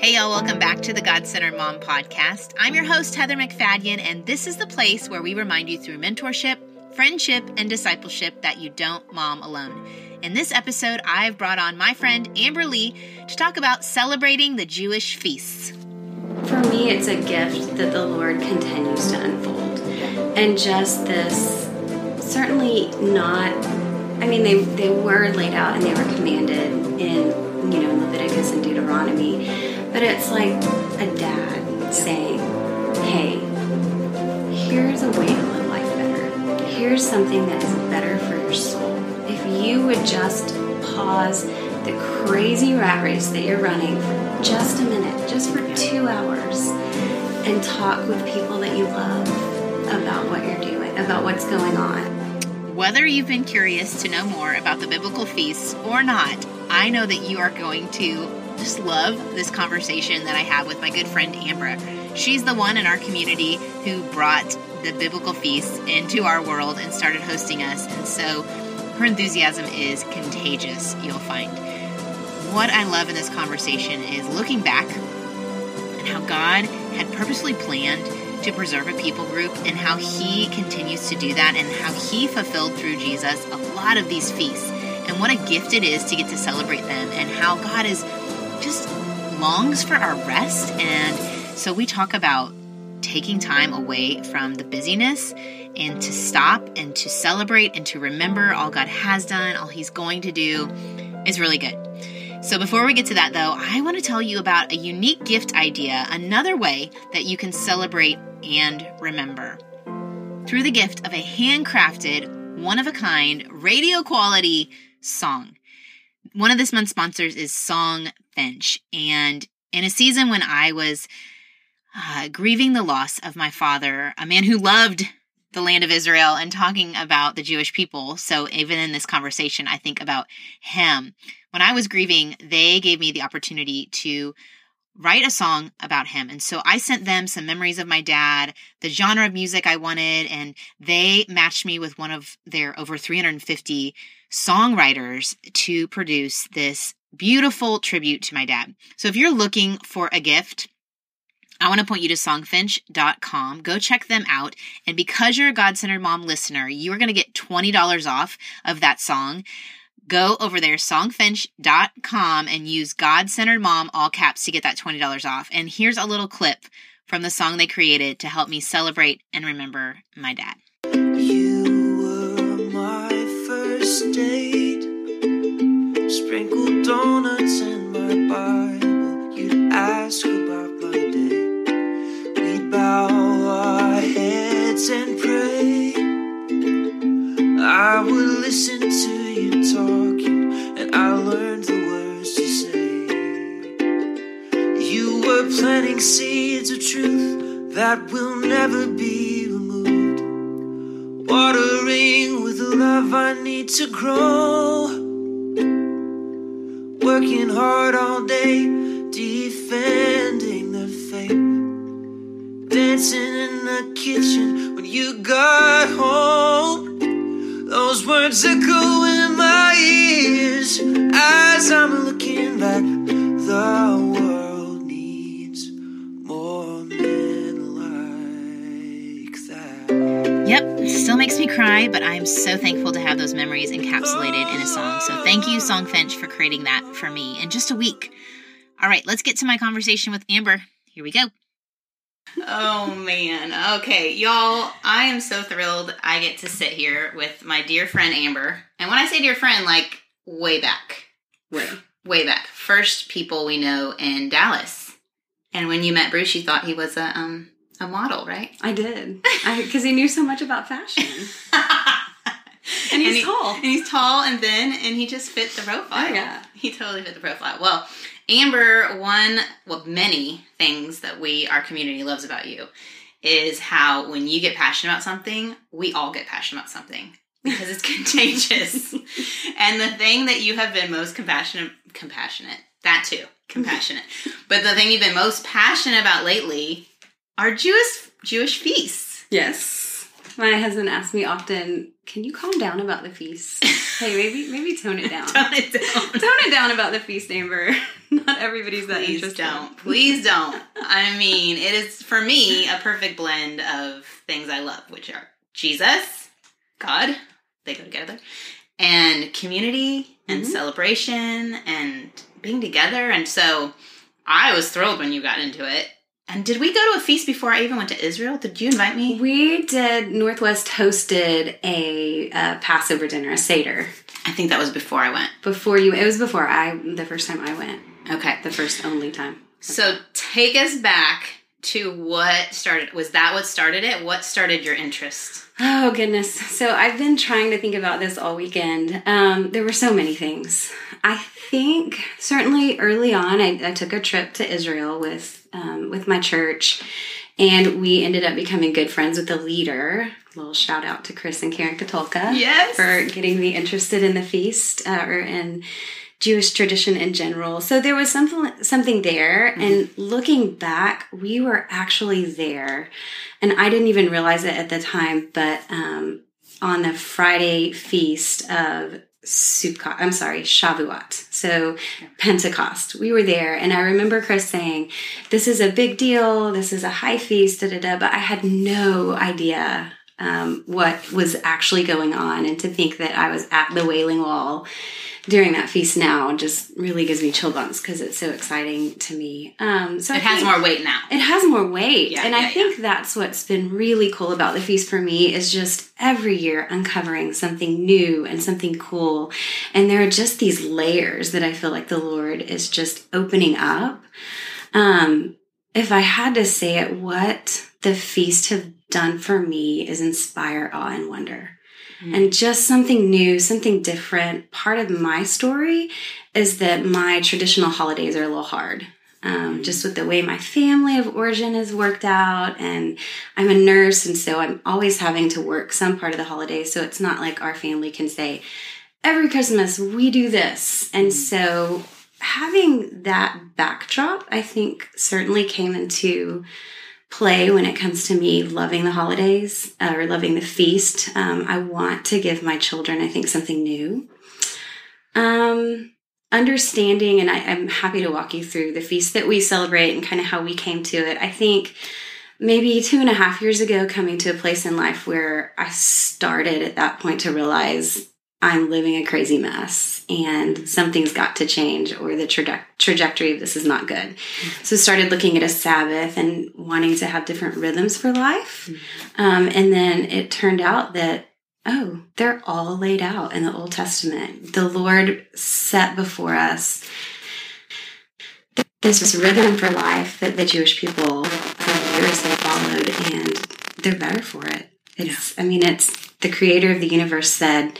Hey, y'all, welcome back to the God Centered Mom podcast. I'm your host, Heather MacFadyen, and this is the place where we remind you through mentorship, friendship, and discipleship that you don't mom alone. In this episode, I've brought on my friend Amber Lee to talk about celebrating the Jewish feasts. For me, it's a gift that the Lord continues to unfold. And just this, certainly not, I mean, they, they were laid out and they were commanded in, you know, Leviticus and Deuteronomy but it's like a dad saying, hey, here's a way to live life better. Here's something that is better for your soul. If you would just pause the crazy rat race that you're running for just a minute, just for two hours, and talk with people that you love about what you're doing, about what's going on. Whether you've been curious to know more about the biblical feasts or not, I know that you are going to just love this conversation that I have with my good friend Amber. She's the one in our community who brought the biblical feasts into our world and started hosting us. And so her enthusiasm is contagious, you'll find. What I love in this conversation is looking back and how God had purposely planned to preserve a people group and how he continues to do that and how he fulfilled through Jesus a lot of these feasts and what a gift it is to get to celebrate them and how God is just longs for our rest. And so we talk about taking time away from the busyness and to stop and to celebrate and to remember all God has done, all He's going to do is really good. So, before we get to that though, I want to tell you about a unique gift idea, another way that you can celebrate and remember. Through the gift of a handcrafted, one of a kind, radio quality song. One of this month's sponsors is Song Finch. And in a season when I was uh, grieving the loss of my father, a man who loved the land of Israel and talking about the Jewish people. So even in this conversation, I think about him. When I was grieving, they gave me the opportunity to write a song about him. And so I sent them some memories of my dad, the genre of music I wanted, and they matched me with one of their over 350 songwriters to produce this beautiful tribute to my dad. So if you're looking for a gift, I want to point you to songfinch.com. Go check them out. And because you're a God Centered Mom listener, you are going to get $20 off of that song. Go over there, songfinch.com, and use God Centered Mom, all caps, to get that $20 off. And here's a little clip from the song they created to help me celebrate and remember my dad. You were my first date, sprinkled donuts in my Bible. You'd ask about my day, we'd bow our heads and pray. I would listen to you talking, and I learned the words to say. You were planting seeds of truth that will never be removed. Watering with the love I need to grow. Songfinch, for creating that for me in just a week. All right, let's get to my conversation with Amber. Here we go. Oh man. Okay, y'all, I am so thrilled I get to sit here with my dear friend Amber. And when I say dear friend, like way back. Way. Way back. First people we know in Dallas. And when you met Bruce, you thought he was a um a model, right? I did. Because he knew so much about fashion. And he's he- tall. And he's tall and thin, and he just fit the profile. Oh, yeah. He totally fit the profile. Well, Amber, one, well, many things that we, our community loves about you is how when you get passionate about something, we all get passionate about something because it's contagious. and the thing that you have been most compassionate, compassionate, that too, compassionate. but the thing you've been most passionate about lately are Jewish Jewish feasts. Yes. My husband asks me often, can you calm down about the feast? Hey, maybe maybe tone it down. Tone it down. Tone it down about the feast, Amber. Not everybody's that Please interested. don't. Please don't. I mean, it is for me a perfect blend of things I love, which are Jesus, God, they go together, and community and Mhm. celebration and being together. And so I was thrilled when you got into it. And did we go to a feast before I even went to Israel? Did you invite me? We did. Northwest hosted a uh, Passover dinner, a seder. I think that was before I went. Before you, it was before I the first time I went. Okay. The first only time. So take us back to what started. Was that what started it? What started your interest? Oh goodness! So I've been trying to think about this all weekend. Um, there were so many things. I think certainly early on, I, I took a trip to Israel with um, with my church, and we ended up becoming good friends with the leader. A little shout out to Chris and Karen Katulka Yes. for getting me interested in the feast uh, or in Jewish tradition in general. So there was something something there, and looking back, we were actually there, and I didn't even realize it at the time. But um, on the Friday feast of Sukkot, I'm sorry, Shavuot, so Pentecost, we were there, and I remember Chris saying, "This is a big deal. This is a high feast." Da da da. But I had no idea. Um, what was actually going on, and to think that I was at the Wailing Wall during that feast now just really gives me chill bumps because it's so exciting to me. Um, so I It has more weight now. It has more weight, Yeah, and yeah, I think that's what's been really cool about the feast for me is just every year uncovering something new and something cool, and there are just these layers that I feel like the Lord is just opening up. Um, if I had to say it, what the feast have done for me is inspire awe and wonder and just something new, something different. Part of my story is that my traditional holidays are a little hard. Um, just with the way my family of origin is worked out, and I'm a nurse, and so I'm always having to work some part of the holidays. So it's not like our family can say, every Christmas we do this. And so having that backdrop, I think, certainly came into play when it comes to me loving the holidays uh, or loving the feast. Um, I want to give my children, I think, something new. Um, understanding, and I, I'm happy to walk you through the feast that we celebrate and kind of how we came to it. I think maybe two and a half years ago, coming to a place in life where I started at that point to realize I'm living a crazy mess and something's got to change or the traje- trajectory of this is not good. So started looking at a Sabbath and wanting to have different rhythms for life. Um, and then it turned out that, oh, they're all laid out in the Old Testament. The Lord set before us this was rhythm for life that the Jewish people for years they followed and they're better for it. It's, I mean, it's the creator of the universe said,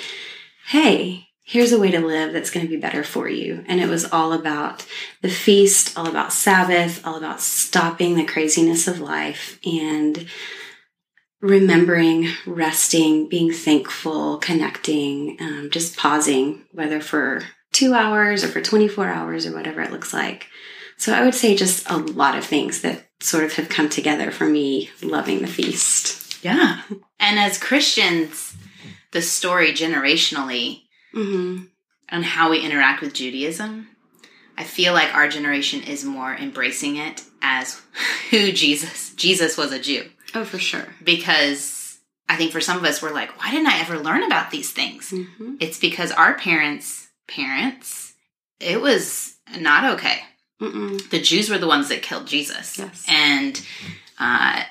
hey, here's a way to live that's going to be better for you. And it was all about the feast, all about Sabbath, all about stopping the craziness of life and remembering, resting, being thankful, connecting, um, just pausing, whether for two hours or for 24 hours or whatever it looks like. So I would say just a lot of things that sort of have come together for me loving the feast. Yeah. And as Christians, the story generationally Mm-hmm. on how we interact with Judaism, I feel like our generation is more embracing it as who Jesus. Jesus was a Jew. Oh, for sure. Because I think for some of us, we're like, why didn't I ever learn about these things? Mm-hmm. It's because our parents' parents, it was not okay. Mm-mm. the Jews were the ones that killed Jesus. Yes. And uh,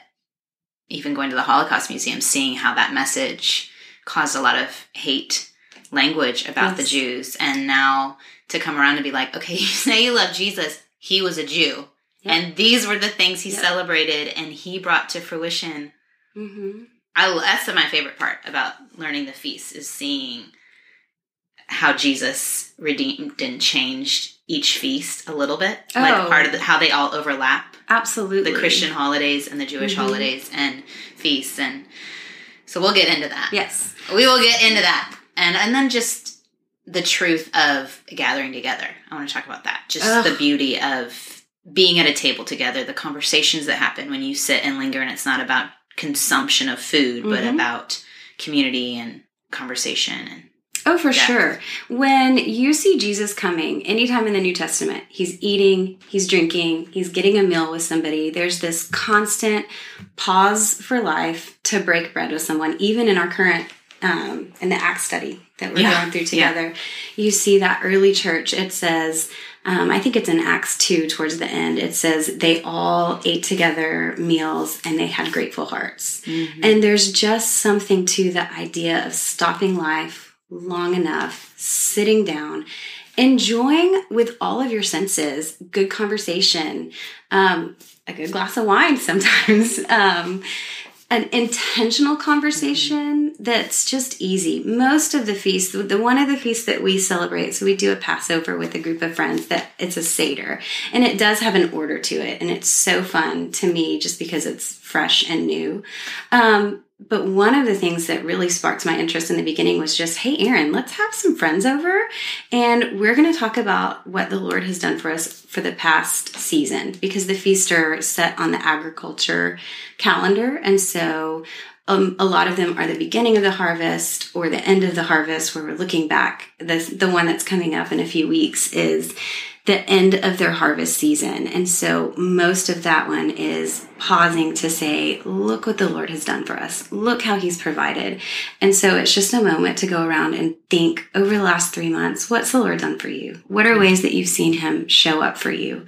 even going to the Holocaust Museum, seeing how that message caused a lot of hate language about the Jews. And now to come around and be like, okay, you say you love Jesus, he was a Jew. Yep. And these were the things he Yep. celebrated and he brought to fruition. Mm-hmm. I, that's my favorite part about learning the feast is seeing how Jesus redeemed and changed each feast a little bit, like Oh. part of the, how they all overlap Absolutely. the Christian holidays and the Jewish Mhm. holidays and feasts, and so we'll get into that. Yes. we will get into that, and and then just the truth of gathering together. I want to talk about that. Just Ugh. the beauty of being at a table together, the conversations that happen when you sit and linger, and it's not about consumption of food, but Mhm. about community and conversation and Oh, for Yeah. sure. When you see Jesus coming, anytime in the New Testament, he's eating, he's drinking, he's getting a meal with somebody. There's this constant pause for life to break bread with someone, even in our current, um, in the Acts study that we're Yeah. going through Yeah. together. You see that early church, it says, um, I think it's in Acts 2 towards the end. It says they all ate together meals and they had grateful hearts. And there's just something to the idea of stopping life long enough, sitting down, enjoying with all of your senses, good conversation, um, a good glass of wine sometimes, um, an intentional conversation that's just easy. Most of the feasts, the one of the feasts that we celebrate, so we do a Passover with a group of friends that it's a Seder and it does have an order to it. And it's so fun to me just because it's fresh and new. Um, but one of the things that really sparked my interest in the beginning was just, hey, Aaron, let's have some friends over and we're going to talk about what the Lord has done for us for the past season because the feasts are set on the agriculture calendar. And so um, a lot of them are the beginning of the harvest or the end of the harvest where we're looking back. The, the one that's coming up in a few weeks is the end of their harvest season. And so most of that one is pausing to say, look what the Lord has done for us. Look how he's provided. And so it's just a moment to go around and think over the last three months, what's the Lord done for you? What are ways that you've seen him show up for you?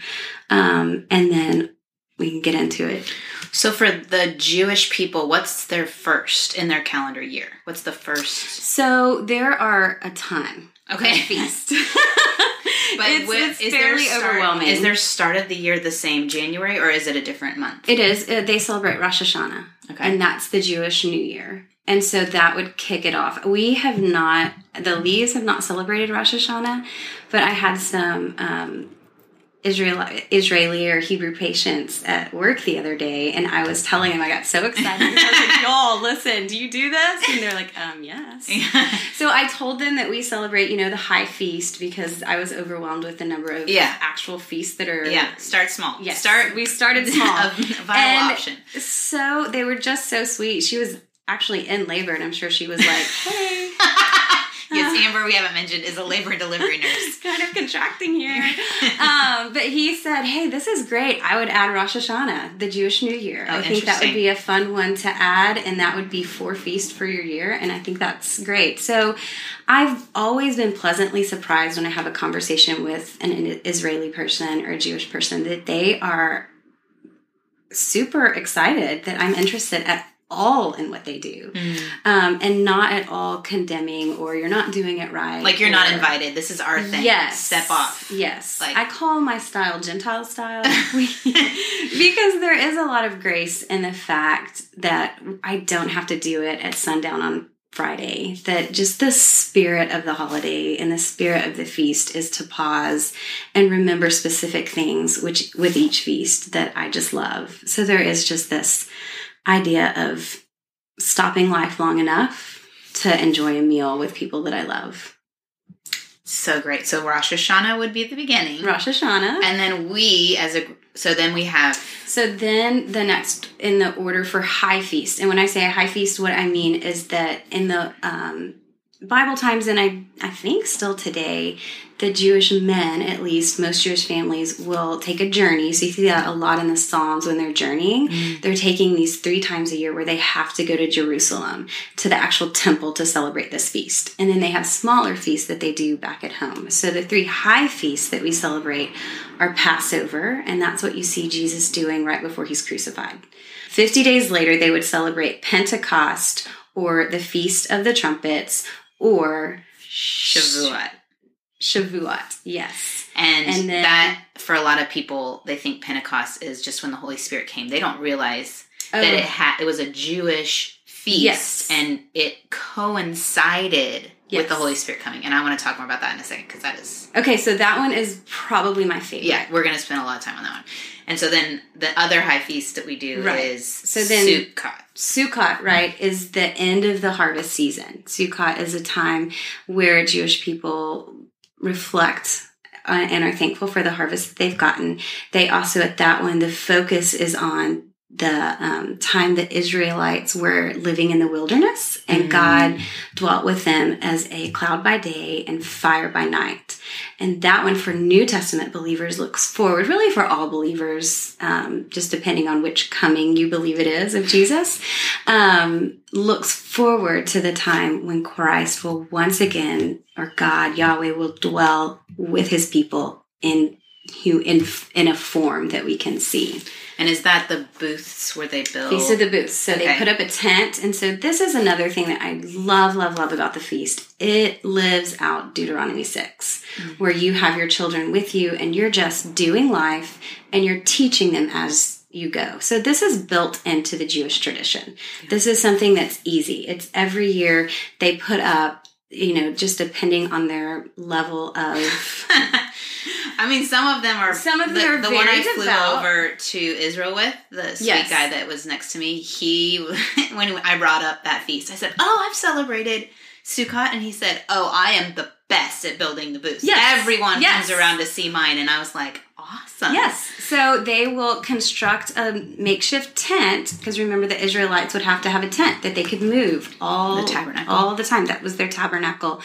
Um, and then we can get into it. So for the Jewish people, what's their first in their calendar year? What's the first? So there are a ton Okay. of feasts. But it's, what- it's is fairly start, overwhelming. Is their start of the year the same January or is it a different month? It is. Uh, they celebrate Rosh Hashanah. Okay. And that's the Jewish New Year. And so that would kick it off. We have not, the Lees have not celebrated Rosh Hashanah, but I had some um, Israel, Israeli or Hebrew patients at work the other day, and I was telling them I got so excited. I was like, y'all, listen, do you do this? And they're like, um, yes. So I told them that we celebrate, you know, the high feast because I was overwhelmed with the number of Yeah. actual feasts that are yeah. Start small. Yes. Start. We started small. A viable option. So they were just so sweet. She was actually in labor, and I'm sure she was like, "Hey, Yes, Amber, we haven't mentioned, is a labor and delivery nurse. kind of contracting here." um, but he said, "Hey, this is great. I would add Rosh Hashanah, the Jewish New Year. Oh, I think that would be a fun one to add, and that would be four feast for your year. And I think that's great. So." I've always been pleasantly surprised when I have a conversation with an Israeli person or a Jewish person that they are super excited that I'm interested at all in what they do, um, and not at all condemning or you're not doing it right. Like you're not invited. This is our thing. Yes. Step off. Yes. Like- I call my style Gentile style because there is a lot of grace in the fact that I don't have to do it at sundown on Friday. That just the spirit of the holiday and the spirit of the feast is to pause and remember specific things which with each feast that I just love. So there is just this idea of stopping life long enough to enjoy a meal with people that I love. So great. So Rosh Hashanah would be at the beginning. Rosh Hashanah. And then we, as a, so then we have, So then the next in the order for high feast, and when I say a high feast, what I mean is that in the um, Bible times, and I I think still today, the Jewish men, at least most Jewish families, will take a journey. So you see that a lot in the Psalms when they're journeying. Mm. They're taking these three times a year where they have to go to Jerusalem to the actual temple to celebrate this feast, and then they have smaller feasts that they do back at home. So the three high feasts that we celebrate are Passover, and that's what you see Jesus doing right before he's crucified. 50 days later, they would celebrate Pentecost or the Feast of the Trumpets or Shavuot. Shavuot. Yes. And, And then- that, for a lot of people, they think Pentecost is just when the Holy Spirit came. They don't realize Oh. that it had it was a Jewish feast, Yes. and it coincided with the Holy Spirit coming. And I want to talk more about that in a second because that is Okay, so that one is probably my favorite. yeah, we're gonna spend a lot of time on that one. And so then the other high feast that we do Right. is So then- Sukkot. Sukkot, right, is the end of the harvest season. Sukkot is a time where Jewish people reflect uh, and are thankful for the harvest that they've gotten. They also, at that one, the focus is on the um, time the Israelites were living in the wilderness, and Mm. God dwelt with them as a cloud by day and fire by night. And that one for New Testament believers looks forward, really for all believers, um, just depending on which coming you believe it is of Jesus, um, looks forward to the time when Christ will once again, or God, Yahweh, will dwell with his people in hu- in in a form that we can see. And is that the booths where they build? These are the booths. So they put up a tent. And so this is another thing that I love, love, love about the feast. It lives out Deuteronomy 6, mm-hmm. where you have your children with you and you're just doing life and you're teaching them as you go. So this is built into the Jewish tradition. This is something that's easy. It's every year they put up, you know, just depending on their level of I mean, some of them are. Some of them the, are the one I flew devout. over to Israel with the sweet Yes. guy that was next to me. He, when I brought up that feast, I said, "Oh, I've celebrated Sukkot," and he said, "Oh, I am the best at building the booths. Yes. Everyone Yes. comes around to see mine," and I was like, "Awesome." Yes. So they will construct a makeshift tent because remember the Israelites would have to have a tent that they could move all The tabernacle. all the time. That was their tabernacle.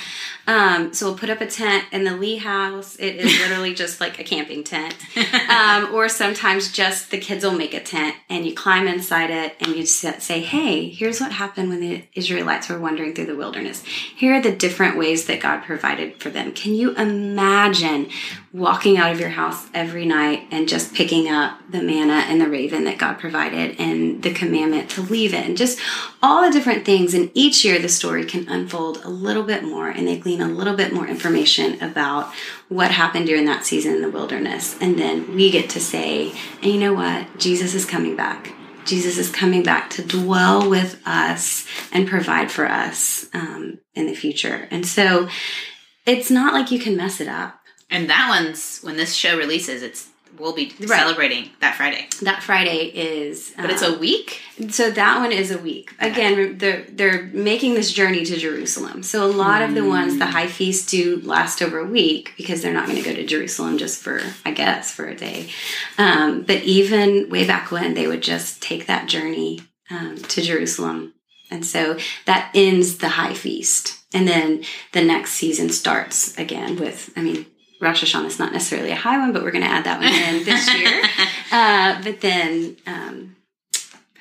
Um, so we'll put up a tent in the Lee house. It is literally just like a camping tent. Um, or sometimes just the kids will make a tent and you climb inside it and you say, "Hey, here's what happened when the Israelites were wandering through the wilderness. Here are the different ways that God provided for them. Can you imagine walking out of your house every night and just picking up the manna and the raven that God provided and the commandment to leave it and just all the different things. And each year the story can unfold a little bit more and they glean a little bit more information about what happened during that season in the wilderness. And then we get to say, and you know what? Jesus is coming back. Jesus is coming back to dwell with us and provide for us um, in the future. And so it's not like you can mess it up. And that one's when this show releases. It's we'll be Right. celebrating that Friday, That Friday is, but it's um, a week. so that one is a week. Again, they're they're making this journey to Jerusalem. So a lot of the ones, the high feast, do last over a week because they're not going to go to Jerusalem just for, I guess, for a day. Um, but even way back when, they would just take that journey um, to Jerusalem, and so that ends the high feast, and then the next season starts again with, I mean. Rosh Hashanah is not necessarily a high one, but we're going to add that one in this year. Uh, but then um,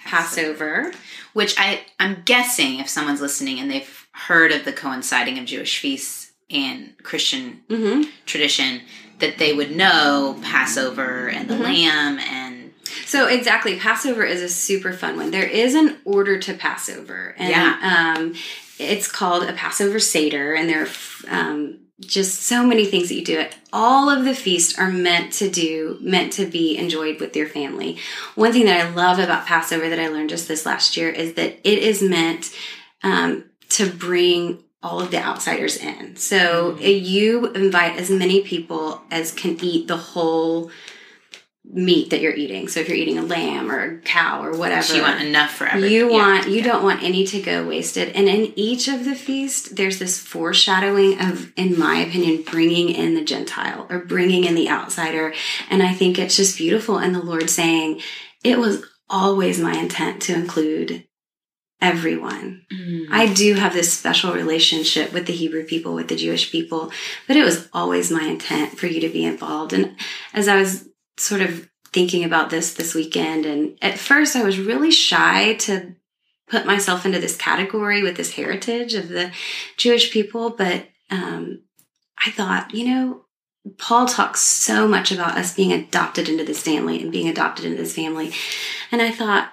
Passover. Which I I'm guessing if someone's listening and they've heard of the coinciding of Jewish feasts and Christian Mm-hmm. tradition, that they would know Passover and Mm-hmm. the lamb and So exactly, Passover is a super fun one. There is an order to Passover, and Yeah. um, it's called a Passover Seder, and there are um, just so many things that you do. It all of the feasts are meant to do, meant to be enjoyed with your family. One thing that I love about Passover that I learned just this last year is that it is meant um, to bring all of the outsiders in. So you invite as many people as can eat the whole meat that you're eating. So if you're eating a lamb or a cow or whatever, you want enough for everybody. you Yeah. want you don't want any to go wasted. And in each of the feast, there's this foreshadowing of, in my opinion, bringing in the Gentile or bringing in the outsider. And I think it's just beautiful. And the Lord saying, "It was always my intent to include." Everyone. Mm. I do have this special relationship with the Hebrew people, with the Jewish people, but it was always my intent for you to be involved. And as I was sort of thinking about this this weekend, and at first I was really shy to put myself into this category with this heritage of the Jewish people, but um, I thought, you know, Paul talks so much about us being adopted into this family and being adopted into this family. And I thought,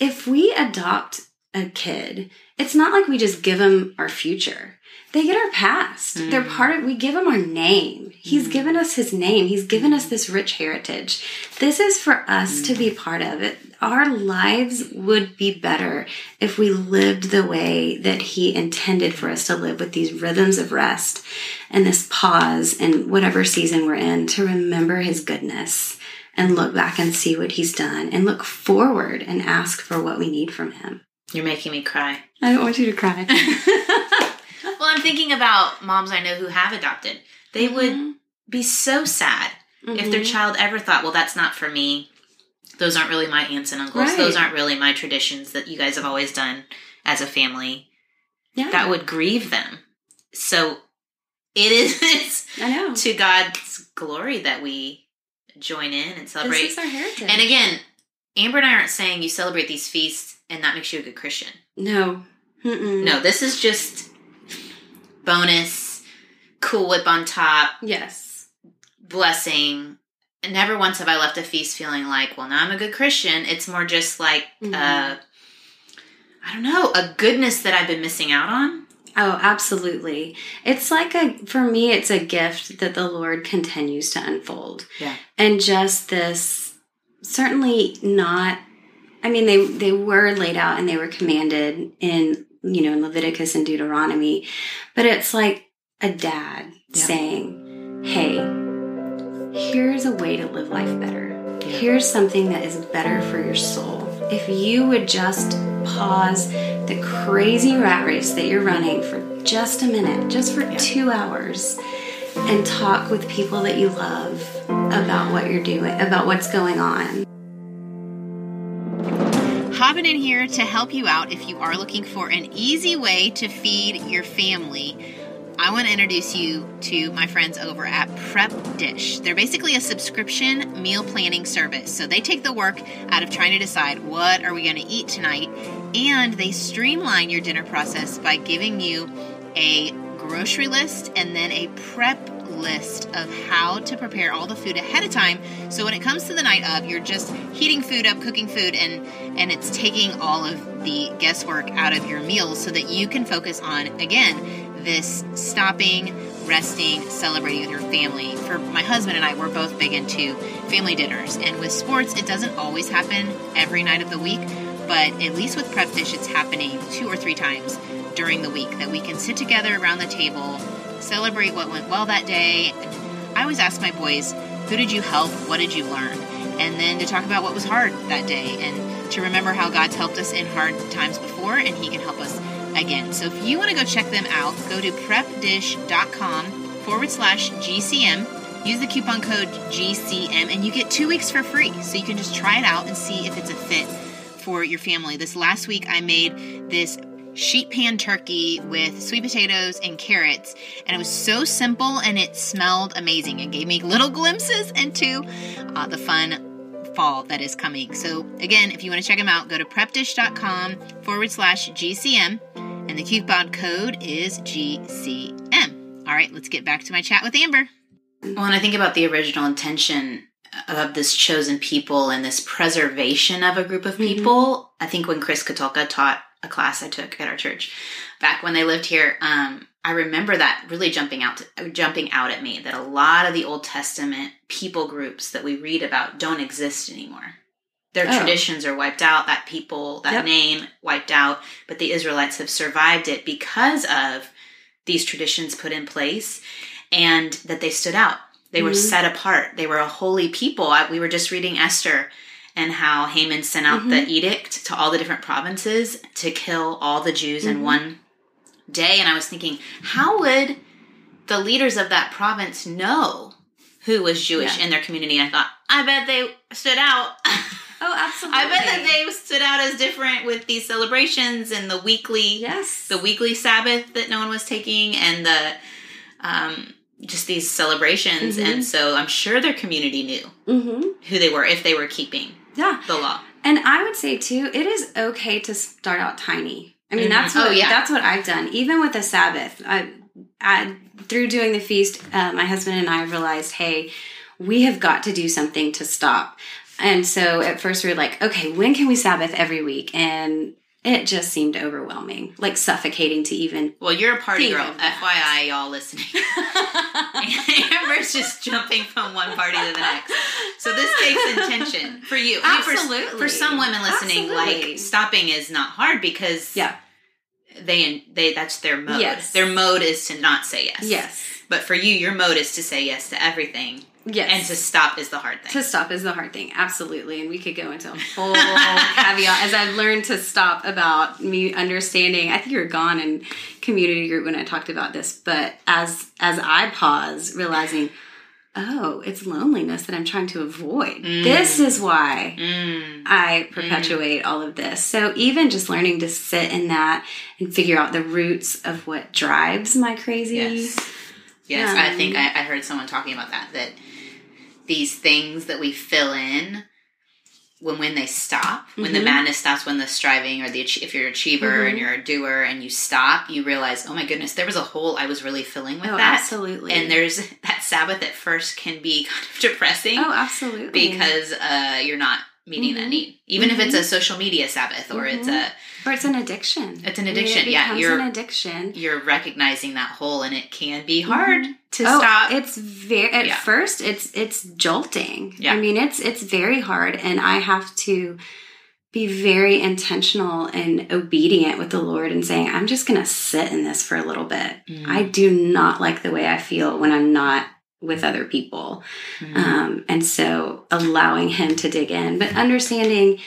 if we adopt a kid, it's not like we just give them our future. They get our past. They're mm. part of, we give them our name. He's mm. given us his name. He's given us this rich heritage. This is for us to be mm. part of it. Our lives would be better if we lived the way that he intended for us to live with these rhythms of rest and this pause and whatever season we're in to remember his goodness and look back and see what he's done and look forward and ask for what we need from him. You're making me cry. I don't want you to cry. I'm thinking about moms I know who have adopted. They mm-hmm. would be so sad if their mm-hmm. child ever thought, "Well, that's not for me." those aren't really my aunts and uncles. Right. Those aren't really my traditions that you guys have always done as a family. Yeah. That would grieve them. So it is I know. to God's glory that we join in and celebrate. This is our heritage. And again, Amber and I aren't saying you celebrate these feasts and that makes you a good Christian. no. Mm-mm. No, this is just bonus, cool whip on top, Yes. blessing. And never once have I left a feast feeling like, well, now I'm a good Christian. It's more just like, Mhm. uh, I don't know, a goodness that I've been missing out on. Oh, absolutely. It's like a, for me, it's a gift that the Lord continues to unfold. Yeah. And just this, certainly not, I mean, they, they were laid out and they were commanded in, you know, in Leviticus and Deuteronomy, but it's like a dad Yeah. saying, hey, here's a way to live life better. Yeah. Here's something that is better for your soul. If you would just pause the crazy rat race that you're running for just a minute, just for Yeah. two hours, and talk with people that you love about what you're doing, about what's going on. Hopping in here to help you out if you are looking for an easy way to feed your family. I want to introduce you to my friends over at Prep Dish. They're basically a subscription meal planning service. So they take the work out of trying to decide what are we going to eat tonight and they streamline your dinner process by giving you a grocery list and then a prep list of how to prepare all the food ahead of time. So when it comes to the night of you're just heating food up cooking food and and it's taking all of the guesswork out of your meals so that you can focus on again this stopping resting celebrating with your family. For my husband and i we're both big into family dinners. And with sports it doesn't always happen every night of the week but at least with prep dish it's happening two or three times during the week that we can sit together around the table celebrate what went well that day. I always ask my boys, who did you help? What did you learn? And then to talk about what was hard that day and to remember how God's helped us in hard times before and He can help us again. So if you want to go check them out, go to prepdish.com forward slash GCM. Use the coupon code GCM and you get two weeks for free. So you can just try it out and see if it's a fit for your family. This last week, I made this sheet pan turkey with sweet potatoes and carrots, and it was so simple and it smelled amazing. It gave me little glimpses into uh, the fun fall that is coming. So, again, if you want to check them out, go to prepdish.com forward slash GCM, and the coupon code is GCM. All right, let's get back to my chat with Amber. Well, and I think about the original intention of this chosen people and this preservation of a group of people. I think when Chris Katulka taught a class I took at our church back when they lived here, um, I remember that really jumping out to, jumping out at me that a lot of the Old Testament people groups that we read about don't exist anymore. Their Oh. traditions are wiped out. That people, that Yep. name wiped out. But the Israelites have survived it because of these traditions put in place, and that they stood out. They were Mhm. set apart. They were a holy people. We were just reading Esther and how Haman sent out the edict to all the different provinces to kill all the Jews in Mhm. one day. And I was thinking, how would the leaders of that province know who was Jewish Yeah. in their community? And I thought, I bet they stood out. Oh, absolutely. I bet that they stood out as different with these celebrations and the weekly Yes. the weekly Sabbath that no one was taking and the um just these celebrations Mhm. and so I'm sure their community knew mm-hmm. who they were if they were keeping Yeah. the law. And I would say too, it is okay to start out tiny. I mean, Mhm. that's what Oh, yeah. that's what I've done. Even with the Sabbath, I, I through doing the feast, uh, my husband and I realized, hey, we have got to do something to stop. And so at first we were like, okay, when can we Sabbath every week? And it just seemed overwhelming, like suffocating to even. Well, you're a party girl. FYI, y'all listening. Amber's just jumping from one party to the next. So this takes intention for you. I mean, for- Absolutely. for, some women listening, Absolutely. like stopping is not hard because Yeah. they they that's their mode. Yes. Their mode is to not say yes. Yes. But for you, your mode is to say yes to everything, Yes. and to stop is the hard thing. To stop is the hard thing, absolutely. And we could go into a whole caveat as I've learned to stop about me understanding. I think you were gone in community group when I talked about this, but as as I pause, realizing, oh, it's loneliness that I'm trying to avoid. This is why Mm. I perpetuate all of this. So even just learning to sit in that and figure out the roots of what drives my crazy. Yes. Yes, I Um, think I, I heard someone talking about that. That these things that we fill in when when they stop, when the Mhm. madness stops, when the striving or the if you're an achiever and Mhm. you're a doer and you stop, you realize, oh my goodness, there was a hole I was really filling with Oh, that. absolutely. And there's that Sabbath at first can be kind of depressing oh, absolutely. because uh, you're not meeting that Mhm. need. Even if it's a social media Sabbath or it's a or it's an addiction. It's an addiction, It yeah, you're- an addiction. you're recognizing that hole and it can be hard to oh, stop. It's very at Yeah. first it's it's jolting. Yeah. I mean it's it's very hard and I have to be very intentional and obedient with the Lord and saying, I'm just gonna sit in this for a little bit. Mm. I do not like the way I feel when I'm not with other people. Mhm. Um, and so allowing him to dig in, but understanding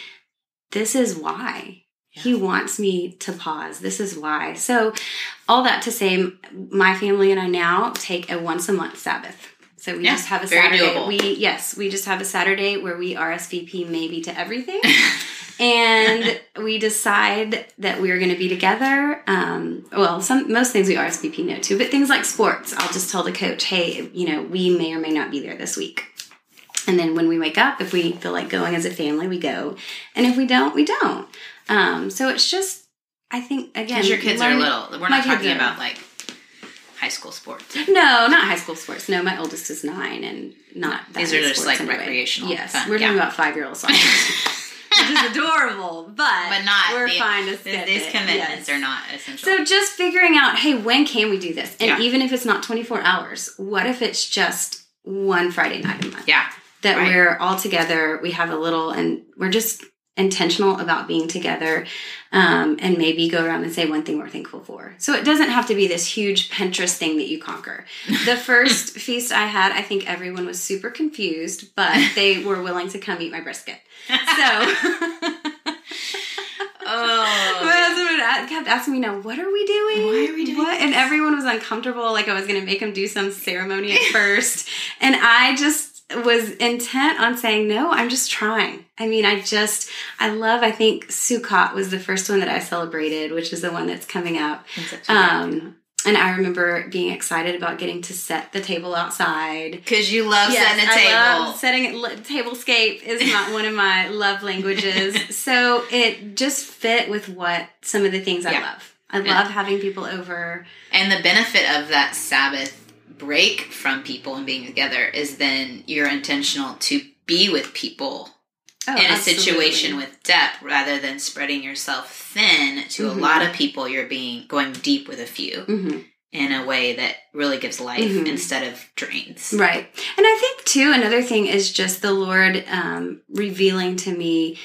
this is why he wants me to pause. This is why. So, all that to say, my family and I now take a once a month Sabbath. So we Yeah, just have a Saturday. doable. We yes, we just have a Saturday where we RSVP maybe to everything, and we decide that we're going to be together. Um, well, some most things we RSVP no to, but things like sports, I'll just tell the coach, hey, you know, we may or may not be there this week. And then when we wake up, if we feel like going as a family, we go, and if we don't, we don't. Um, so it's just, I think again, Because your kids are little. We're not talking about like high school sports. No, not high school sports. No, my oldest is nine, and not that These are just, like, anyway. recreational Yes, fun, we're talking yeah. about five year old soccer, which is adorable, but But not we're the- fine to These, skip these it. commitments Yes. are not essential. So just figuring out, hey, when can we do this? And Yeah. even if it's not 24 hours, what if it's just one Friday night a month? yeah. That right. we're all together, we have a little, and we're just intentional about being together um, and maybe go around and say one thing we're thankful for. So it doesn't have to be this huge Pinterest thing that you conquer. The first feast I had, I think everyone was super confused, but they were willing to come eat my brisket. So Oh. my husband would kept asking me, "Now, what are we doing? Why are we doing what?" And everyone was uncomfortable. Like I was going to make them do some ceremony at first, and I just was intent on saying, "No, I'm just trying." I mean, I just, I love. I think Sukkot was the first one that I celebrated, which is the one that's coming up. September. Um, and I remember being excited about getting to set the table outside. Because you love Yes, setting a I table. love setting it. Tablescape is not one of my love languages, so it just fit with what some of the things I love. I Yeah. love having people over. And the benefit of that Sabbath break from people and being together is then you're intentional to be with people Oh, in a absolutely. situation with depth rather than spreading yourself thin to Mhm. a lot of people you're being going deep with a few Mhm. in a way that really gives life Mhm. instead of drains Right. And I think, too, another thing is just the Lord um, revealing to me.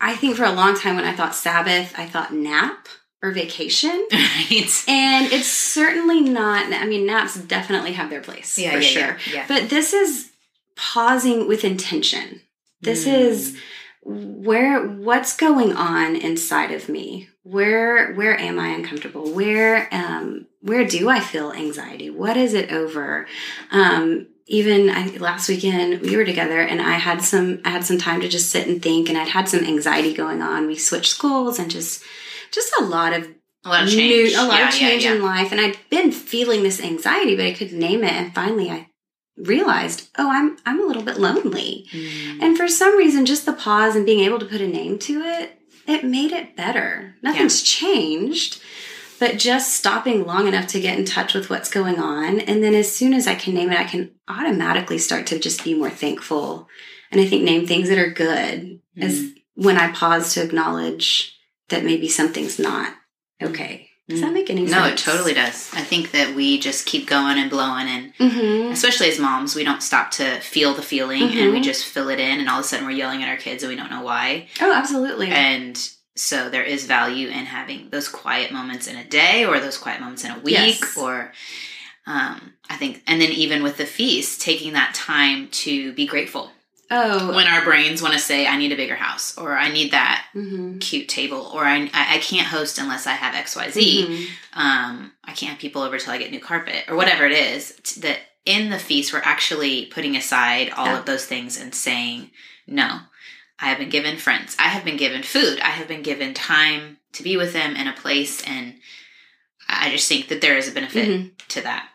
I think for a long time when I thought Sabbath, I thought nap or vacation. right And it's certainly not, I mean, naps definitely have their place yeah for yeah, sure. yeah But this is pausing with intention. This Mm. is where what's going on inside of me. Where where am I uncomfortable? Where um where do I feel anxiety? What is it over? Um even I, last weekend we were together and I had some I had some time to just sit and think and I'd had some anxiety going on. We switched schools and just just a lot of a lot of new- change. a lot Yeah, of change yeah. in life. And i'd been feeling this anxiety but i couldn't name it. And finally i realized oh i'm i'm a little bit lonely. Mm. and for some reason just the pause and being able to put a name to it it made it better. Nothing's changed but just stopping long enough to get in touch with what's going on. And then as soon as i can name it i can automatically start to just be more thankful. And i think name things that are good as when i pause to acknowledge that maybe something's not okay does that make any sense no it totally does i think that we just keep going and blowing and mm-hmm. especially as moms, we don't stop to feel the feeling and we Mhm. just fill it in, and all of a sudden we're yelling at our kids and we don't know why. oh absolutely And so there is value in having those quiet moments in a day or those quiet moments in a week Yes. or. Um, I think, and then even with the feast, taking that time to be grateful oh when our brains want to say, "I need a bigger house," or "I need that mm-hmm. cute table," or "I I can't host unless I have X Y Z." Mhm. um, I can't have people over till I get new carpet or whatever it is t- that in the feast, we're actually putting aside all Yeah. of those things and saying, no, I have been given friends. I have been given food. I have been given time to be with them in a place. And I just think that there is a benefit Mhm. to that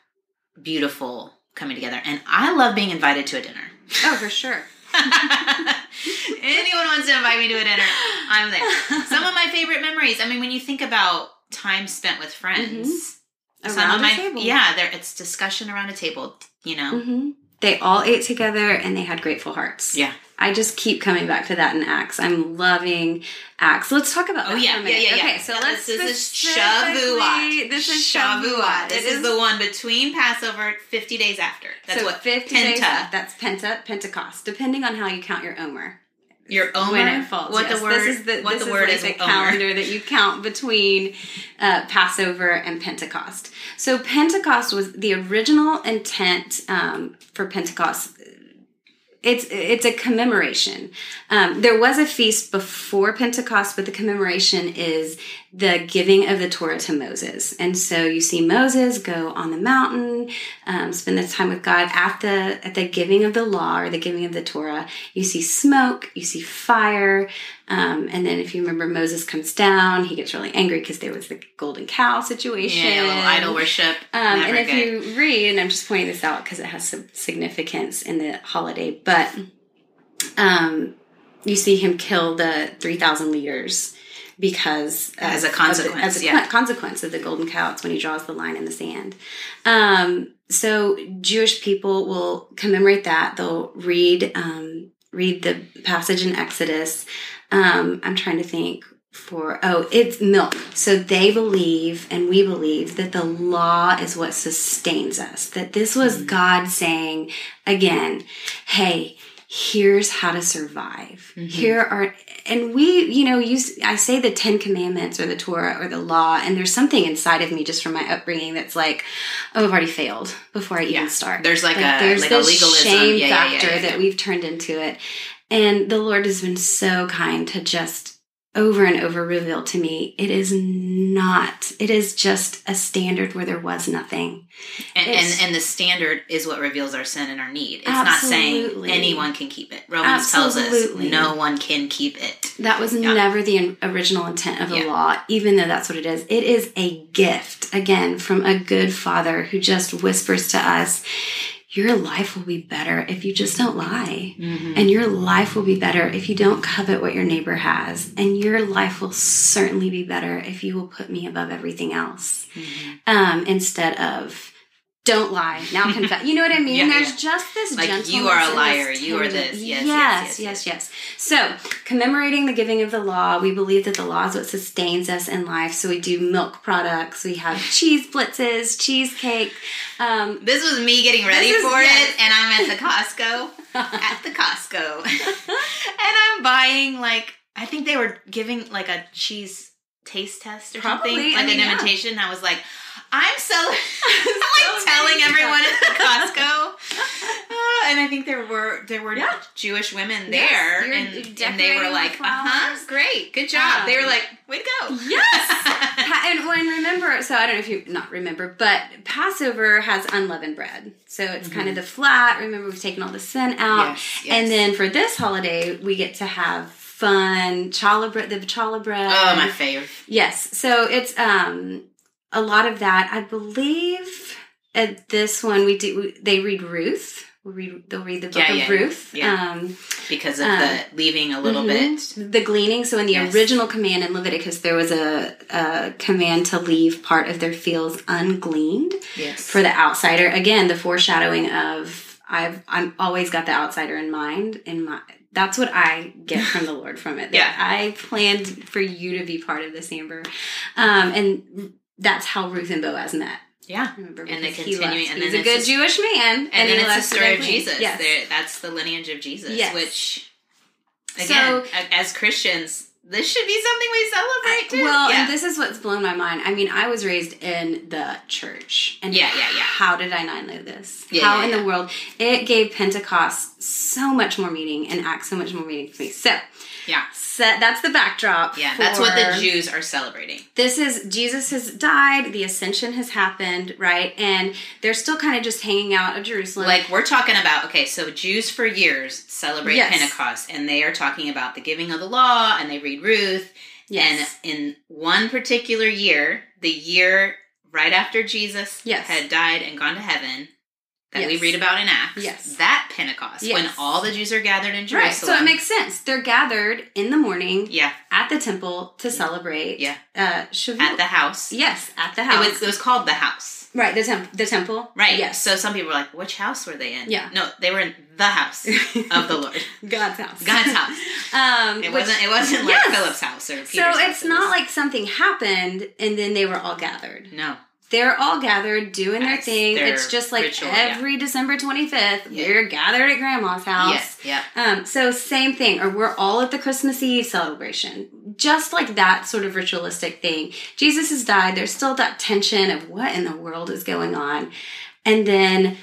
beautiful coming together. And I love being invited to a dinner. Oh, for sure. Anyone wants to invite me to a dinner, I'm there. Some of my favorite memories. I mean, when you think about time spent with friends, some Around of a table. yeah, there it's discussion around a table. You know, hmm They all ate together and they had grateful hearts. yeah. I just keep coming back to that in Acts. I'm loving Acts. Let's talk about Oh yeah, yeah, yeah, yeah. Okay, so Yeah, let's this is Shavuot. This is Shavuot. This is the one between Passover, fifty days after. That's so what 50 Penta. days. That's Penta, Pentecost, depending on how you count your Omer. Your own when it falls. What yes. the word? This is the what this the word like is? the calendar that you count between uh, Passover and Pentecost. So Pentecost was the original intent um, for Pentecost. It's it's a commemoration. Um, there was a feast before Pentecost, but the commemoration is the giving of the Torah to Moses. And so you see Moses go on the mountain, um, spend the time with God at the at the giving of the law or the giving of the Torah. You see smoke, you see fire, um, and then if you remember, Moses comes down. He gets really angry because there was the golden cow situation. Yeah, a little idol worship. Um, and if good. you read, and I'm just pointing this out because it has some significance in the holiday, but um, you see him kill the 3,000 leaders because As a of the- consequence, as a yeah. consequence of the golden cow. It's when he draws the line in the sand. Um, so Jewish people will commemorate that. They'll read um, read the passage in Exodus. Um, I'm trying to think for oh it's milk so they believe and we believe that the law is what sustains us that this was god saying again hey here's how to survive. Mm-hmm. Here are and we you know use i say the 10 commandments or the torah or the law and there's something inside of me just from my upbringing that's like oh i've already failed before i Yeah. even start. There's like a- like a this legalism. shame yeah, factor yeah, that we've turned into it. And the lord has been so kind to just over and over revealed to me it is not it is just a standard where there was nothing And, and and the standard is what reveals our sin and our need. It's not saying anyone can keep it. Romans Absolutely. tells us no one can keep it. that was Yeah. never the original intent of the Yeah. law even though that's what it is it is a gift again from a good father who just whispers to us your life will be better if you just don't lie Mm-hmm. and your life will be better if you don't covet what your neighbor has and your life will certainly be better if you will put me above everything else Mm-hmm. um, instead of don't lie now confess you know what i mean Yeah, there's yeah. just this Like, gentleness you are a liar, you are this. Yes, yes yes, yes yes, yes so commemorating the giving of the law we believe that the law is what sustains us in life so we do milk products we have cheese blintzes cheesecake um, This was me getting ready is- for yes. it, and I'm at the Costco. at the Costco. and I'm buying, like, I think they were giving, like, a cheese taste test or Probably, something. I Like mean, an yeah. imitation. I was like, I'm so, I'm So like telling amazing. everyone at the Costco. Uh, and I think there were there were Yeah. Jewish women there, you're and, and they were like, "Uh huh, great, good job." Um, they were like, "Way to go!" Yes. And when remember, so I don't know if you not remember, but Passover has unleavened bread, so it's kind of the flat. Remember, we've taken all the sin out, Mm-hmm. Yes, yes. and then for this holiday, we get to have fun challah bread. The challah bread. oh, my fave. Yes. So it's um a lot of that. I believe at this one we do. They read Ruth. We'll read. They'll read the book Yeah, of yeah, Ruth. yeah. Um, because of Um, the leaving a little Mhm. bit. the gleaning. So in the Yes. original command in Leviticus, there was a, a command to leave part of their fields ungleaned Yes. for the outsider. Again, the foreshadowing of I've I'm always got the outsider in mind. In my that's what I get from the Lord from it. that Yeah. I planned for you to be part of this, Amber, um, and that's how Ruth and Boaz met. yeah. Remember, And the continuing- and He's a good a- Jewish man, And, then he it's the story of. Jesus. Yes. That's the lineage of Jesus, Yes. which, again, a- as Christians, this should be something we celebrate too. Well, yeah. and this is what's blown my mind. I mean, I was raised in the church, and Yeah, yeah, yeah. How did I not know this? Yeah, how yeah, in yeah. the world it gave Pentecost so much more meaning and Acts so much more meaning to me? So, yeah, so that's the backdrop. yeah. That's what the Jews are celebrating. this is Jesus has died, the ascension has happened, right? And they're still kind of just hanging out of Jerusalem. Like we're talking about, okay, so Jews for years celebrate Yes. Pentecost, and they are talking about the giving of the law, and they read Ruth, yes. and in one particular year, the year right after Jesus Yes. had died and gone to heaven, that we read about in Acts, Yes. that Pentecost, when all the Jews are gathered in Jerusalem, right. So it makes sense. They're gathered in the morning yeah, at the temple to celebrate. Yeah. Uh Shavuot. at the house. Yes, at the It house. was, it was called the house. right, the temple the temple. Right. Yes. So some people were like, which house were they in? Yeah. No, they were in the house of the Lord. God's house. God's house. Um It which- wasn't it wasn't like Yes. Philip's house or Peter's So house. it's It not was- like something happened and then they were all gathered. No. They're all gathered doing their thing. their It's just like ritual, yeah. every December 25th, Yeah. we're gathered at grandma's house. Yes. Yeah. Um, so same thing, or we're all at the Christmas Eve celebration. Just like that sort of ritualistic thing. Jesus has died. There's still that tension of what in the world is going on. And then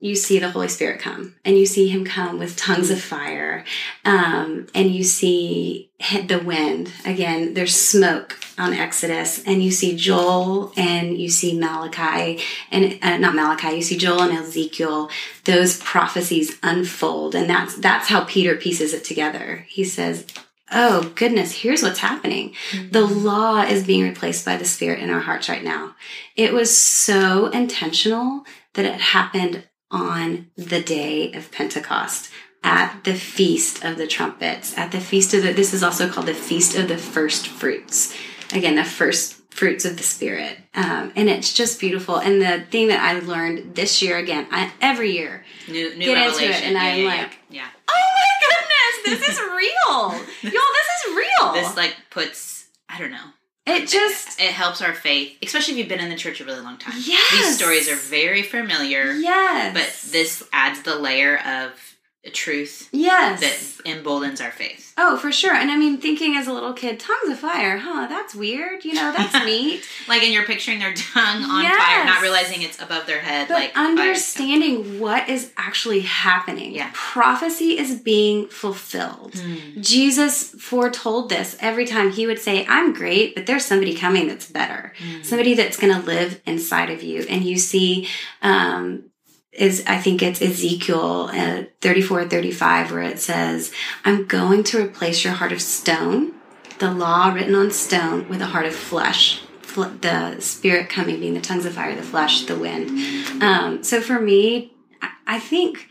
you see the Holy Spirit come and you see him come with tongues of fire. Um, and you see the wind. Again, there's smoke on Exodus and you see Joel and you see Malachi and uh, not Malachi, you see Joel and Ezekiel. Those prophecies unfold. And that's, that's how Peter pieces it together. He says, Oh goodness, here's what's happening. The law is being replaced by the spirit in our hearts right now. It was so intentional that it happened on the day of Pentecost at the feast of the trumpets, at the feast of the, this is also called the feast of the first fruits. Again, the first fruits of the spirit. Um, and it's just beautiful. And the thing that I learned this year, again, I, every year, New new Get into it, revelation. and yeah, I'm yeah, like, yeah. oh my goodness, this is real. Y'all, this is real. This like puts I don't know. It just, It helps our faith, especially if you've been in the church a really long time. Yes. These stories are very familiar, yes. but this adds the layer of truth yes. that emboldens our faith. Oh, for sure. And I mean, thinking as a little kid, tongues of fire, huh? That's weird. You know, that's neat. Like, and you're picturing their tongue on Yes. fire, not realizing it's above their head. But like understanding what is actually happening. Yeah. Prophecy is being fulfilled. Hmm. Jesus foretold this every time he would say, I'm great, but there's somebody coming that's better. Hmm. Somebody that's going to live inside of you. And you see, um, is I think it's Ezekiel uh, 34 35 where it says, I'm going to replace your heart of stone, the law written on stone, with a heart of flesh. Fl- The spirit coming being the tongues of fire, the flesh, the wind. Um, so for me, I- I think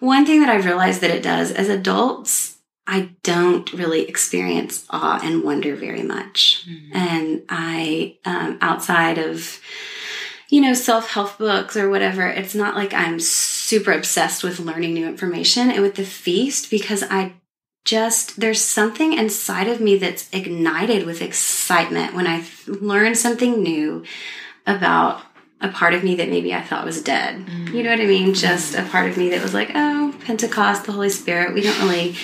one thing that I've realized that it does as adults, I don't really experience awe and wonder very much. And I, um, outside of, you know, self help books or whatever, it's not like I'm super obsessed with learning new information and with the feast because I just, there's something inside of me that's ignited with excitement when I learn something new about a part of me that maybe I thought was dead. You know what I mean? Just a part of me that was like, oh, Pentecost, the Holy Spirit, we don't really,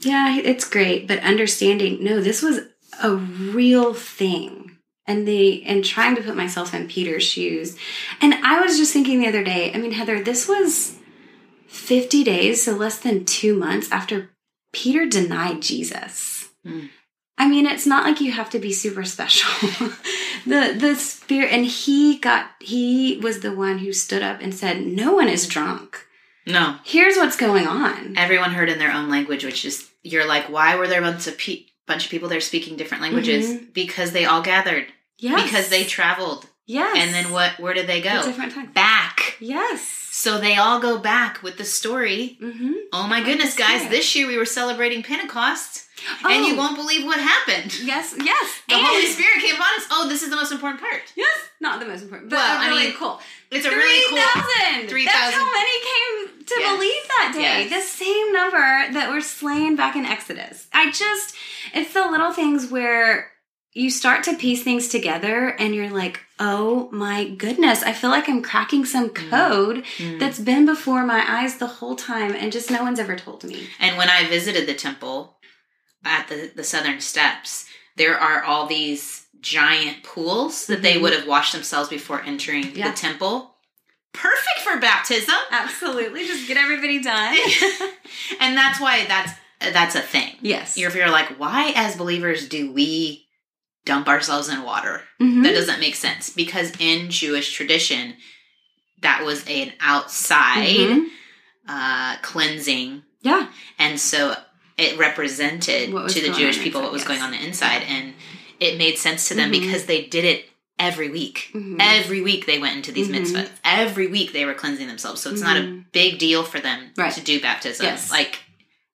yeah, it's great. But understanding, no, this was a real thing. And the and trying to put myself in Peter's shoes. And I was just thinking the other day, I mean, Heather, this was 50 days, so less than two months after Peter denied Jesus. Mm. I mean, it's not like you have to be super special. the the spirit and he got he was the one who stood up and said, No one is drunk. No, Here's what's going on. everyone heard in their own language, which is you're like, why were there a bunch of pe- bunch of people there speaking different languages? Because they all gathered. Yes. Because they traveled. Yes. And then what? Where did they go? different time. Back. Yes. So they all go back with the story. Mm-hmm. Oh my goodness, guys! Spirit. This year we were celebrating Pentecost, and you won't believe what happened. Yes, yes. The Holy Spirit came upon us. Oh, this is the most important part. Yes. Not the most important, but Well, uh, I mean, cool. It's a really cool. 3,000! 3,000. That's how many came to Yes. believe that day. Yes. The same number that were slain back in Exodus. I just, it's the little things where you start to piece things together and you're like, oh my goodness, I feel like I'm cracking some Mm. code that's been before my eyes the whole time and just no one's ever told me. And when I visited the temple, at the, the southern steps, there are all these giant pools that they Mhm. would have washed themselves before entering Yeah. the temple. Perfect for baptism. Absolutely. Just get everybody done. and that's why that's that's a thing. yes. You're, if you're like, why as believers do we dump ourselves in water? Mhm. That doesn't make sense because in Jewish tradition, that was an outside Mhm. uh, cleansing, Yeah. and so it represented to the Jewish people what was yes. going on the inside, and it made sense to them Mhm. because they did it every week. Mhm. Every week they went into these Mhm. mikvahs. Every week they were cleansing themselves, so it's not a Mhm. big deal for them Right. to do baptism. Yes. Like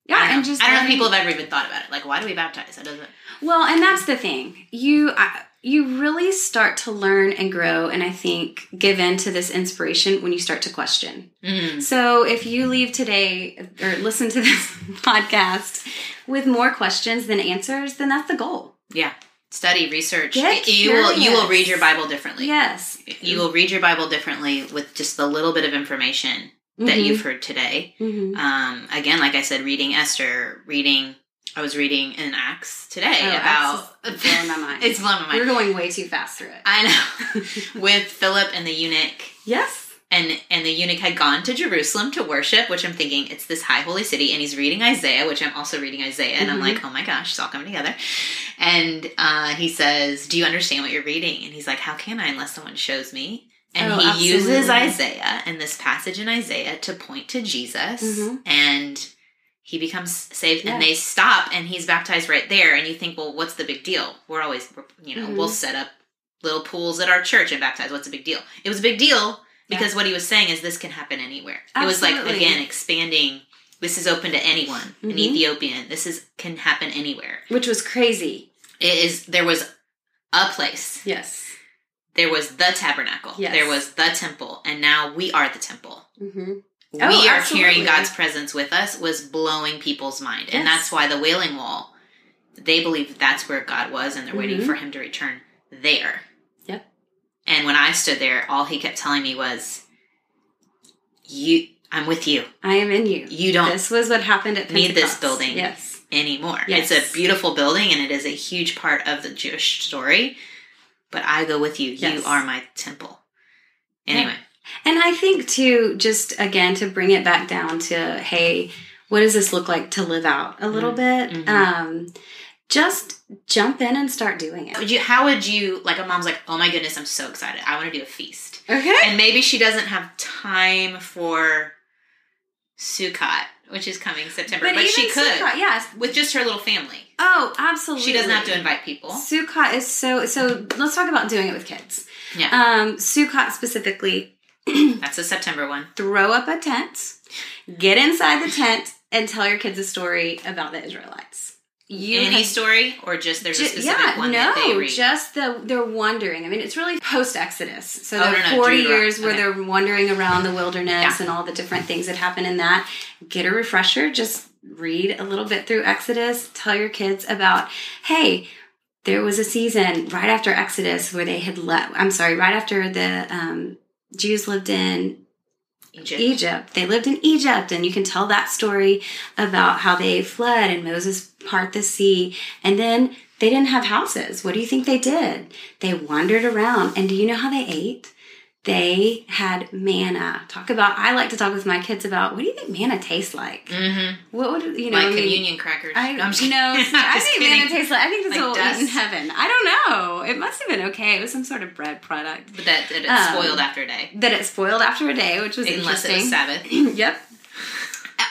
Yeah. Know. and just I don't know if people have ever even thought about it. Like, why do we baptize? That doesn't. Well, and that's the thing. You I, you really start to learn and grow, and I think give in to this inspiration when you start to question. Mm. So if you leave today or listen to this podcast with more questions than answers, then that's the goal. Yeah. Study, research. Get you will you will read your Bible differently. Yes. You will read your Bible differently with just the little bit of information that Mhm. you've heard today. Mhm. Um, again, like I said, reading Esther, reading. I was reading in Acts today Oh, about. Acts blowing my mind. it's blowing my mind. We're going way too fast through it. I know. with Philip and the eunuch, yes. and and the eunuch had gone to Jerusalem to worship, which I'm thinking it's this high holy city, and he's reading Isaiah, which I'm also reading Isaiah, and I'm Mhm. like, oh my gosh, it's all coming together. And uh, he says, "Do you understand what you're reading?" And he's like, "How can I unless someone shows me?" And Oh, he uses. Isaiah and this passage in Isaiah to point to Jesus, Mhm. and he becomes saved. And they stop, and he's baptized right there. And you think, well, what's the big deal? We're always, you know, Mhm. we'll set up little pools at our church and baptize. What's the big deal? It was a big deal because what he was saying is this can happen anywhere. It was like again expanding. This is open to anyone. An Mhm. Ethiopian. This is can happen anywhere. Which was crazy. It is. There was a place. Yes. There was the tabernacle. Yes. There was the temple, and now we are the temple. Mm-hmm. we Oh, are absolutely. carrying God's presence with us. Was blowing people's mind, and that's why the Wailing Wall. They believe that's where God was, and they're waiting Mhm. for Him to return there. Yep. And when I stood there, all He kept telling me was, "You, I'm with you. I am in you. You don't This was what happened at need this building. Yes. anymore. Yes. It's a beautiful building and it is a huge part of the Jewish story. But I go with you. Yes. You are my temple. Anyway, And I think too, just again to bring it back down to, hey, what does this look like to live out a little bit? Mhm. Um, just jump in and start doing it. would you? How would you? Like a mom's like, oh my goodness, I'm so excited. I want to do a feast, Okay. and maybe she doesn't have time for Sukkot, which is coming September, but, she even could Sukkot, yes. with just her little family. Oh, absolutely. She doesn't have to invite people. Sukkot is so so. Let's talk about doing it with kids. Yeah, Um, Sukkot specifically, that's a September one. throw up a tent, get inside the tent, and tell your kids a story about the Israelites. You Any have- story, or just there's a Ju- specific yeah, one no, that they read. just the they're wandering. I mean, it's really post Exodus, so Oh, there no, no, forty years where they're wandering around the wilderness Yeah. and all the different things that happen in that. Get a refresher. Just read a little bit through Exodus. Tell your kids about, hey, there was a season right after Exodus where they had left. I'm sorry, right after the um, Jews lived in Egypt. Egypt. They lived in Egypt, and you can tell that story about how they fled and Moses part the sea. And then they didn't have houses. What do you think they did? They wandered around, and do you know how they ate? They had manna. Talk about. I like to talk with my kids about what do you think manna tastes like? Mm-hmm. What would you know? like I mean, communion crackers. I No, I'm just you know. I think kidding. manna tastes like. I think this Like eat in heaven. I don't know. It must have been okay. It was some sort of bread product But that, that it's Um, spoiled after a day. that it spoiled after a day, which was Unless it interesting. was Sabbath. yep.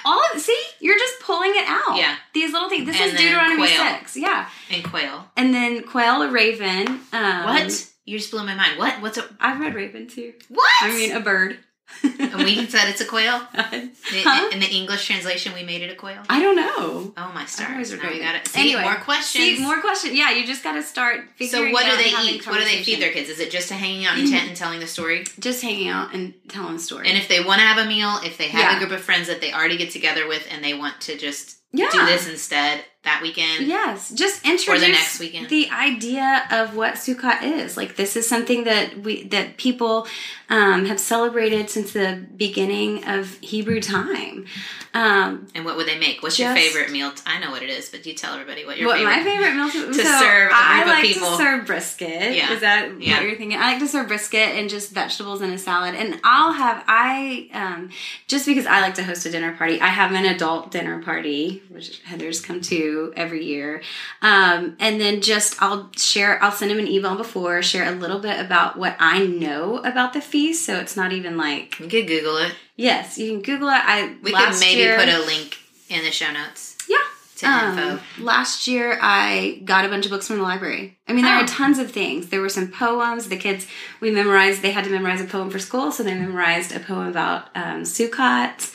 All of see, you're just pulling it out. Yeah. These little things. This And is Deuteronomy quail. six. Yeah. And quail. And then quail, a raven. Um, what? You just blew my mind. What? What's a I've read raven too. what? I mean a bird. and we said it's a quail. In, Huh? in the English translation, we made it a quail. I don't know. Oh my stars! Now we got it. See, Anyway, more questions. See, more questions. Yeah, you just got to start so figuring. what it do they eat? What do they feed their kids? Is it just a hanging out in tent and telling the story? Just hanging out and telling the story. And if they want to have a meal, if they have Yeah. a group of friends that they already get together with, and they want to just yeah. do this instead that weekend, Yes, just introduce next weekend. the idea of what Sukkot is. Like this is something that we that people um, have celebrated since the beginning of Hebrew time. Um, And what would they make? What's your favorite meal? I know what it is, but you tell everybody what your what favorite. my favorite meal to, to so serve a I like people. to serve brisket. Yeah. Is that Yeah. what you're thinking? I like to serve brisket and just vegetables and a salad. And I'll have I um, just because I like to host a dinner party. I have an adult dinner party, which Heather's come to every year. Um, and then just I'll share. I'll send them an email before, share a little bit about what I know about the feast. So it's not even like You could Google it. Yes, you can Google it. I We could maybe year- put a link in the show notes yeah. to Um, info. last year, I got a bunch of books from the library. I mean, there Oh. are tons of things. There were some poems. The kids, we memorized, they had to memorize a poem for school, so they memorized a poem about um, Sukkot.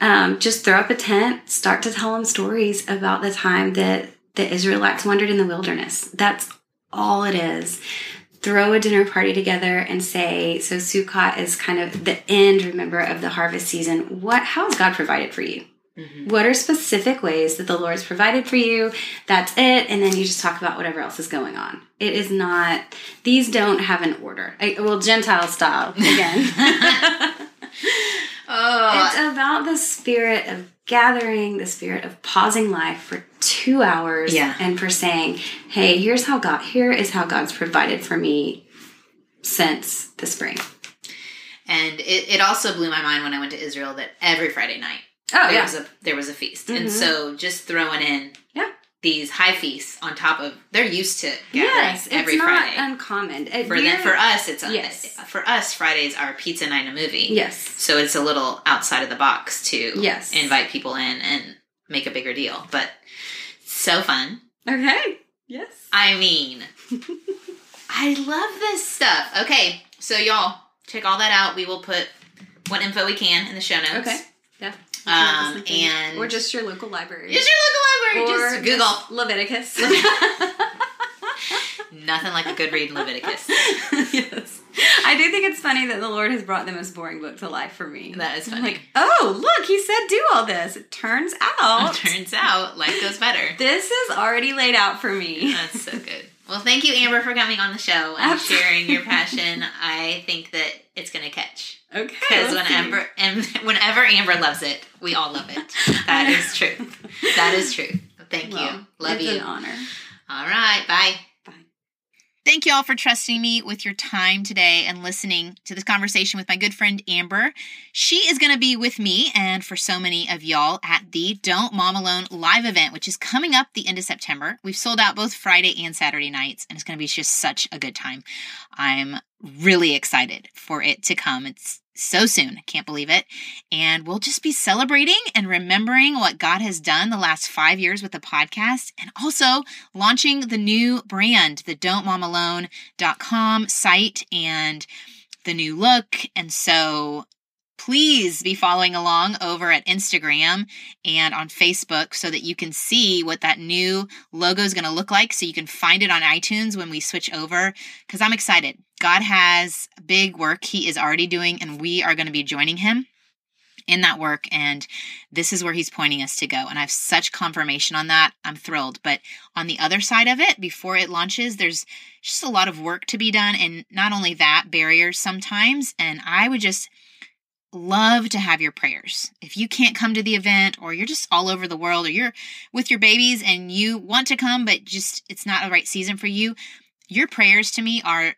Um, just throw up a tent, start to tell them stories about the time that the Israelites wandered in the wilderness. That's all it is. Throw a dinner party together and say, so Sukkot is kind of the end, remember, of the harvest season. What, how has God provided for you? Mm-hmm. What are specific ways that the Lord's provided for you? That's it. And then you just talk about whatever else is going on. It is not, these don't have an order. I, well, Gentile style, again. Oh, it's about the spirit of gathering, the spirit of pausing life for two hours Yeah. and for saying, hey, here's how God, here is how God's provided for me since the spring. and it, it also blew my mind when I went to Israel that every Friday night Oh, there yeah. was a there was a feast, and Mhm. so just throwing in Yeah. These high feasts on top of they're used to gathering Yes, it's every not Friday. uncommon. It- for them, for us, it's uh, Yes. for us Fridays are pizza night and a movie. Yes. So it's a little outside of the box to Yes. invite people in and make a bigger deal. But so fun. Okay. Yes. I mean, I love this stuff. Okay, so y'all check all that out. We will put what info we can in the show notes. Okay. Yeah. Um, and or just your local library. Is your local library? or just Google. just Leviticus. Nothing like a good read in Leviticus. yes. I do think it's funny that the Lord has brought the most boring book to life for me. That is I'm funny. like, oh, look, he said do all this. It turns out Turns out life goes better. this is already laid out for me. That's so good. Well, thank you, Amber, for coming on the show and Absolutely. sharing your passion. I think that it's going to catch. Okay. Because let's whenever, and whenever Amber loves it, we all love it. That is true. That is true. Thank Well, you. Love it's you. an honor. All right. Bye. Bye. Thank you all for trusting me with your time today and listening to this conversation with my good friend Amber. She is going to be with me and for so many of y'all at the Don't Mom Alone live event, which is coming up the end of September. We've sold out both Friday and Saturday nights, and it's going to be just such a good time. I'm really excited for it to come. It's so soon. Can't believe it. And we'll just be celebrating and remembering what God has done the last five years with the podcast and also launching the new brand, the don'tmomalone.com site and the new look. And so please be following along over at Instagram and on Facebook so that you can see what that new logo is going to look like so you can find it on iTunes when we switch over because I'm excited. God has big work he is already doing and we are going to be joining him in that work and this is where he's pointing us to go and i have such confirmation on that. I'm thrilled. But on the other side of it before it launches there's just a lot of work to be done and not only that barriers sometimes and i would just love to have your prayers. If you can't come to the event or you're just all over the world or you're with your babies and you want to come but just it's not the right season for you your prayers to me are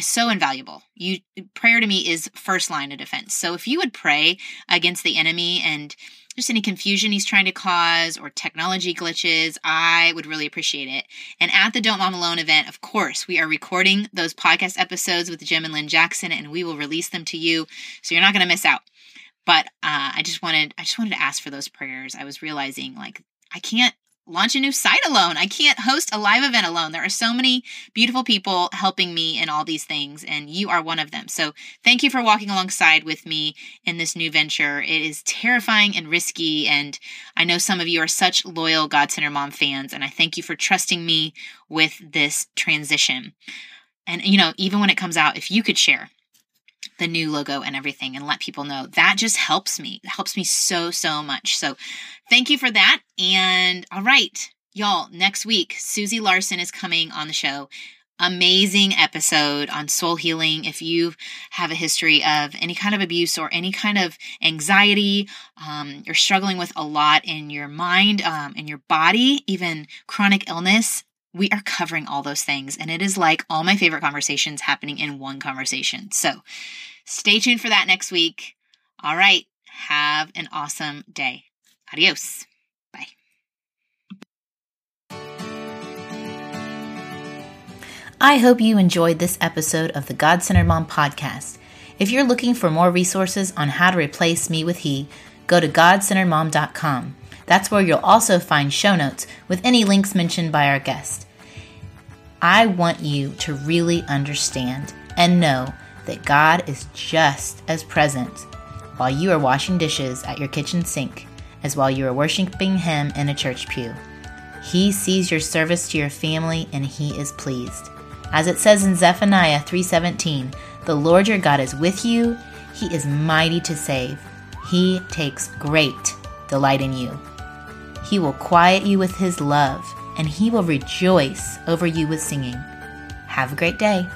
so invaluable. You prayer to me is first line of defense. So if you would pray against the enemy and just any confusion he's trying to cause or technology glitches, I would really appreciate it. And at the Don't Mom Alone event, of course, we are recording those podcast episodes with Jim and Lynn Jackson, and we will release them to you, so you're not going to miss out. But uh, I just wanted, I just wanted to ask for those prayers. I was realizing like I can't launch a new site alone. I can't host a live event alone. There are so many beautiful people helping me in all these things, and you are one of them. So thank you for walking alongside with me in this new venture. It is terrifying and risky, and I know some of you are such loyal God Centered Mom fans, and I thank you for trusting me with this transition. And, you know, even when it comes out, if you could share, the new logo and everything and let people know. That just helps me. It helps me so so much. So thank you for that. And all right y'all next week susie larson is coming on the show. Amazing episode on soul healing. If you have a history of any kind of abuse or any kind of anxiety, um, you're struggling with a lot in your mind, um, in your body, even chronic illness, we are covering all those things. And it is like all my favorite conversations happening in one conversation. So stay tuned for that next week. All right. Have an awesome day. Adios. Bye. I hope you enjoyed this episode of the God Centered Mom podcast. If you're looking for more resources on how to replace me with he, go to godcenteredmom.com. That's where you'll also find show notes with any links mentioned by our guest. I want you to really understand and know that God is just as present while you are washing dishes at your kitchen sink as while you are worshiping Him in a church pew. He sees your service to your family and He is pleased. As it says in Zephaniah 3:17, "The Lord your God is with you; he is mighty to save. He takes great delight in you." He will quiet you with his love, and he will rejoice over you with singing. Have a great day.